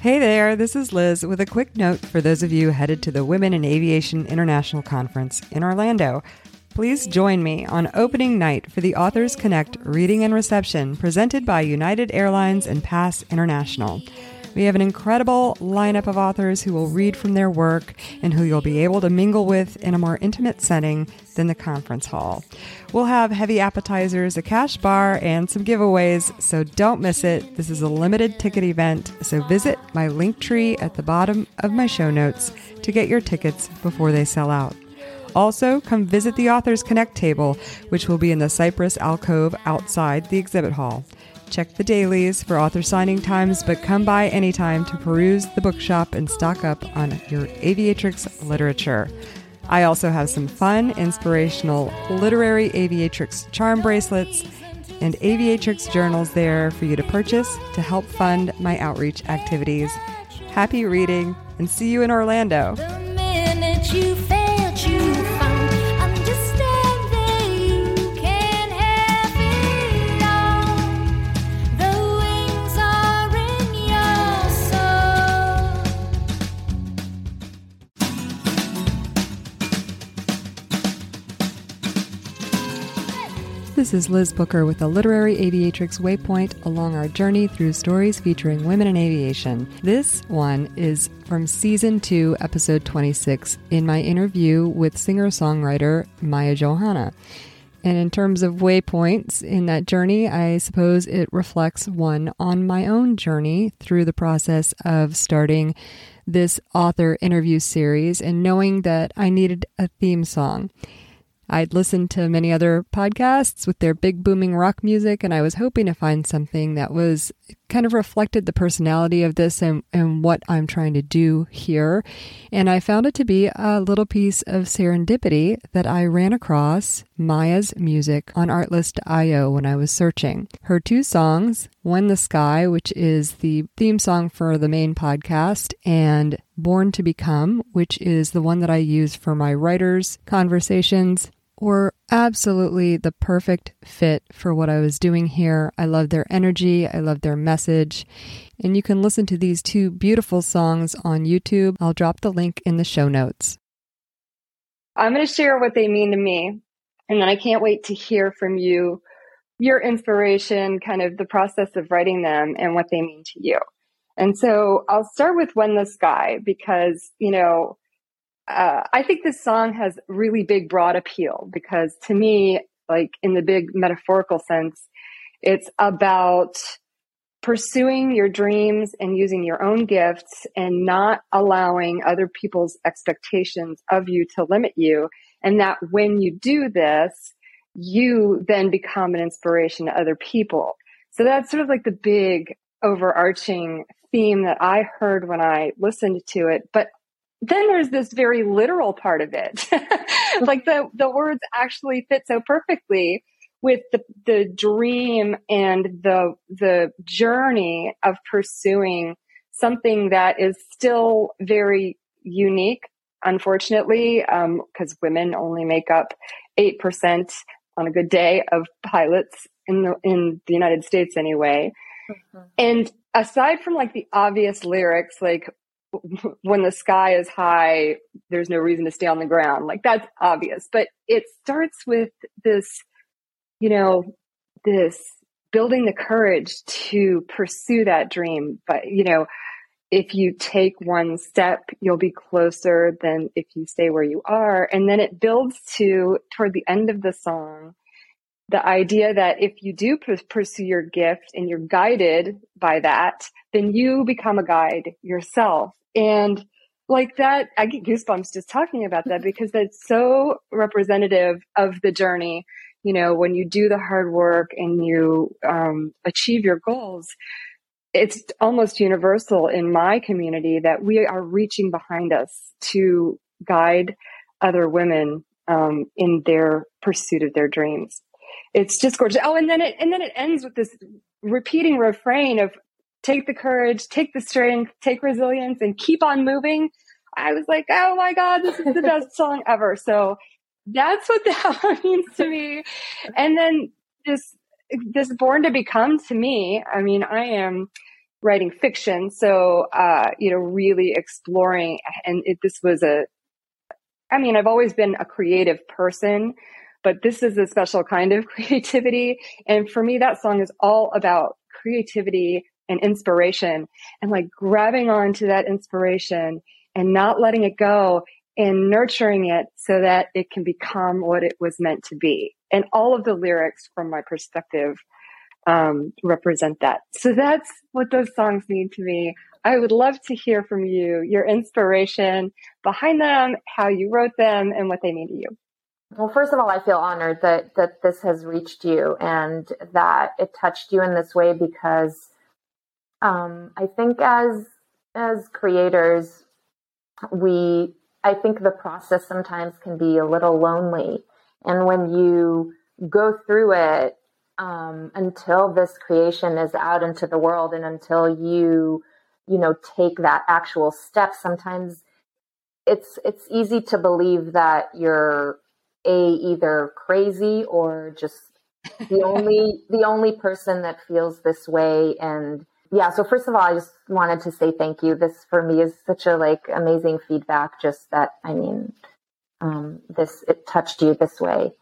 Hey there, this is Liz with a quick note for those of you headed to the Women in Aviation International Conference in Orlando. Please join me on opening night for the Authors Connect reading and reception presented by United Airlines and Pass International. We have an incredible lineup of authors who will read from their work and who you'll be able to mingle with in a more intimate setting than the conference hall. We'll have heavy appetizers, a cash bar, and some giveaways, so don't miss it. This is a limited ticket event, so visit my link tree at the bottom of my show notes to get your tickets before they sell out. Also, come visit the Authors Connect table, which will be in the Cypress alcove outside the exhibit hall. Check the dailies for author signing times, but come by anytime to peruse the bookshop and stock up on your aviatrix literature. I also have some fun, inspirational literary aviatrix charm bracelets and aviatrix journals there for you to purchase to help fund my outreach activities. Happy reading and see you in Orlando. This is Liz Booker with the Literary Aviatrix Waypoint along our journey through stories featuring women in aviation. This one is from season 2, episode 26, in my interview with singer songwriter Maya Johanna. And in terms of waypoints in that journey, I suppose it reflects one on my own journey through the process of starting this author interview series and knowing that I needed a theme song. I'd listened to many other podcasts with their big booming rock music, and I was hoping to find something that was kind of reflected the personality of this and, and what I'm trying to do here. And I found it to be a little piece of serendipity that I ran across Maya's music on Artlist.io when I was searching. Her two songs, When the Sky, which is the theme song for the main podcast, and Born to Become, which is the one that I use for my writers' conversations, were absolutely the perfect fit for what I was doing here. I love their energy, I love their message. And you can listen to these two beautiful songs on YouTube. I'll drop the link in the show notes. I'm going to share what they mean to me. And then I can't wait to hear from you your inspiration, kind of the process of writing them and what they mean to you. And so I'll start with When the Sky because, you know, uh, I think this song has really big, broad appeal because to me, like in the big metaphorical sense, it's about pursuing your dreams and using your own gifts and not allowing other people's expectations of you to limit you. And that when you do this, you then become an inspiration to other people. So that's sort of like the big overarching theme that I heard when I listened to it. But then there's this very literal part of it. like the, the words actually fit so perfectly with the, the dream and the, the journey of pursuing something that is still very unique, unfortunately, because um, women only make up 8% on a good day of pilots in the, in the United States anyway. Mm-hmm. And aside from like the obvious lyrics, like when the sky is high, there's no reason to stay on the ground. Like that's obvious, but it starts with this, you know, this building the courage to pursue that dream. But, you know, if you take one step, you'll be closer than if you stay where you are. And then it builds to toward the end of the song the idea that if you do pursue your gift and you're guided by that, then you become a guide yourself. And like that, I get goosebumps just talking about that because that's so representative of the journey. You know, when you do the hard work and you um, achieve your goals, it's almost universal in my community that we are reaching behind us to guide other women um, in their pursuit of their dreams it's just gorgeous. Oh, and then it and then it ends with this repeating refrain of take the courage, take the strength, take resilience, and keep on moving. I was like, oh my God, this is the best song ever. So that's what that means to me. And then this this born to become to me, I mean, I am writing fiction. So, uh, you know, really exploring and it, this was a, I mean, I've always been a creative person, but this is a special kind of creativity. And for me, that song is all about creativity and inspiration and like grabbing onto that inspiration and not letting it go and nurturing it so that it can become what it was meant to be. And all of the lyrics from my perspective um, represent that. So that's what those songs mean to me. I would love to hear from you, your inspiration behind them, how you wrote them, and what they mean to you. Well, first of all, I feel honored that that this has reached you and that it touched you in this way because um, I think as as creators, we I think the process sometimes can be a little lonely, and when you go through it um, until this creation is out into the world and until you you know take that actual step sometimes it's it's easy to believe that you're a either crazy or just the only the only person that feels this way and yeah so first of all i just wanted to say thank you this for me is such a like amazing feedback just that i mean um, this it touched you this way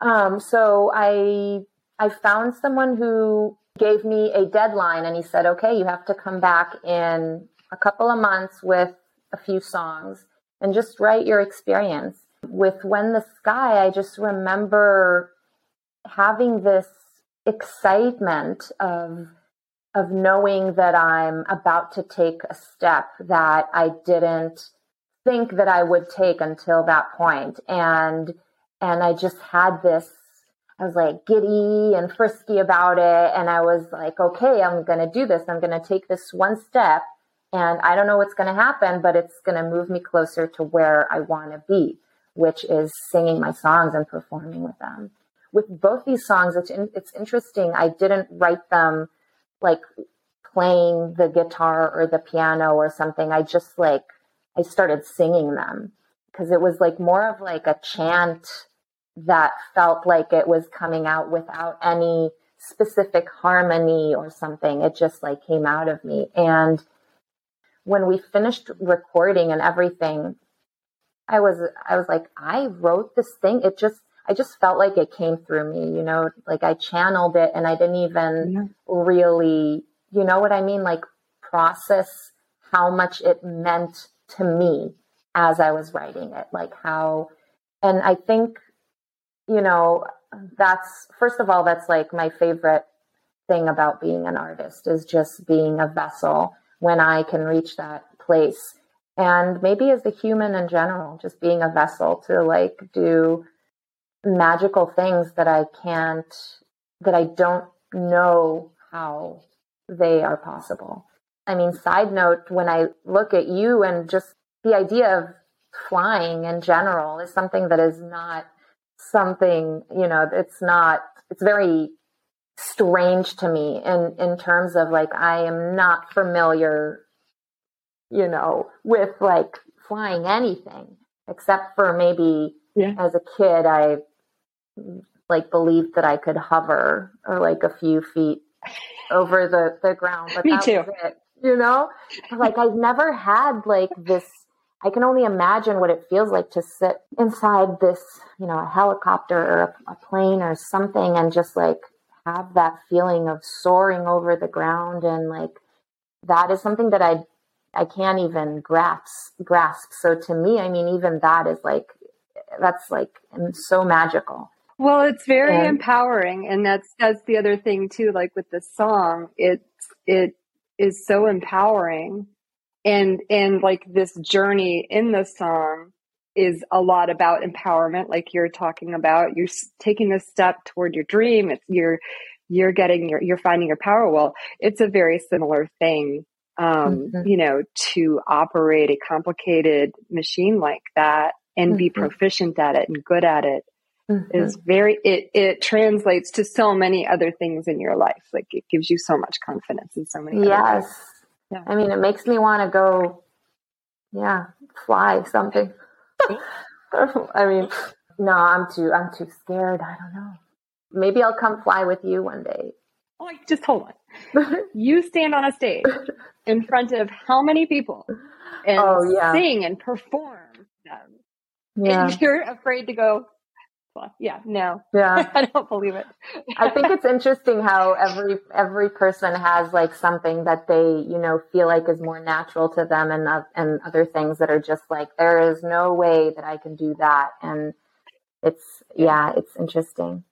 um, so i I found someone who gave me a deadline and he said, okay, you have to come back in a couple of months with a few songs and just write your experience. With When the Sky, I just remember having this excitement of of knowing that I'm about to take a step that I didn't think that I would take until that point. And and I just had this I was like giddy and frisky about it. And I was like, okay, I'm going to do this. I'm going to take this one step. And I don't know what's going to happen, but it's going to move me closer to where I want to be, which is singing my songs and performing with them. With both these songs, it's, in, it's interesting. I didn't write them like playing the guitar or the piano or something. I just like, I started singing them because it was like more of like a chant that felt like it was coming out without any specific harmony or something. It just like came out of me. And when we finished recording and everything, I was I was like, I wrote this thing. It just I just felt like it came through me, you know, like I channeled it and I didn't even yeah. really, you know what I mean, like process how much it meant to me as I was writing it, like how and I think you know, that's first of all, that's like my favorite thing about being an artist is just being a vessel when I can reach that place. And maybe as a human in general, just being a vessel to like do magical things that I can't, that I don't know how they are possible. I mean, side note, when I look at you and just the idea of flying in general is something that is not something, you know, it's not, it's very strange to me in, in terms of like, I am not familiar, you know, with like flying anything except for maybe yeah. as a kid, I like believed that I could hover or like a few feet over the, the ground, but me too. it, you know, like I've never had like this I can only imagine what it feels like to sit inside this, you know, a helicopter or a, a, plane or something and just like have that feeling of soaring over the ground and like that is something that I I can't even grasp grasp. So to me, I mean even that is like that's like so magical. Well, it's very and, empowering and that's that's the other thing too like with the song, it's it is so empowering. And and like this journey in the song is a lot about empowerment like you're talking about. You're taking a step toward your dream. It's you're you're getting your you're finding your power. Well it's a very similar thing um mm-hmm. you know to operate a complicated machine like that and mm-hmm. be proficient at it and good at it mm-hmm. is very it it translates to so many other things in your life like it gives you so much confidence in so many things. yes yeah. I mean, it makes me want to go, yeah, fly something. I mean, no, I'm too, I'm too scared. I don't know. Maybe I'll come fly with you one day. Oh, just hold on. you stand on a stage in front of how many people and oh, yeah. sing and perform them. Yeah. And you're afraid to go, well, yeah, no. Yeah. I don't believe it. I think it's interesting how every every person has like something that they, you know, feel like is more natural to them and uh, and other things that are just like there is no way that I can do that and it's yeah, it's interesting.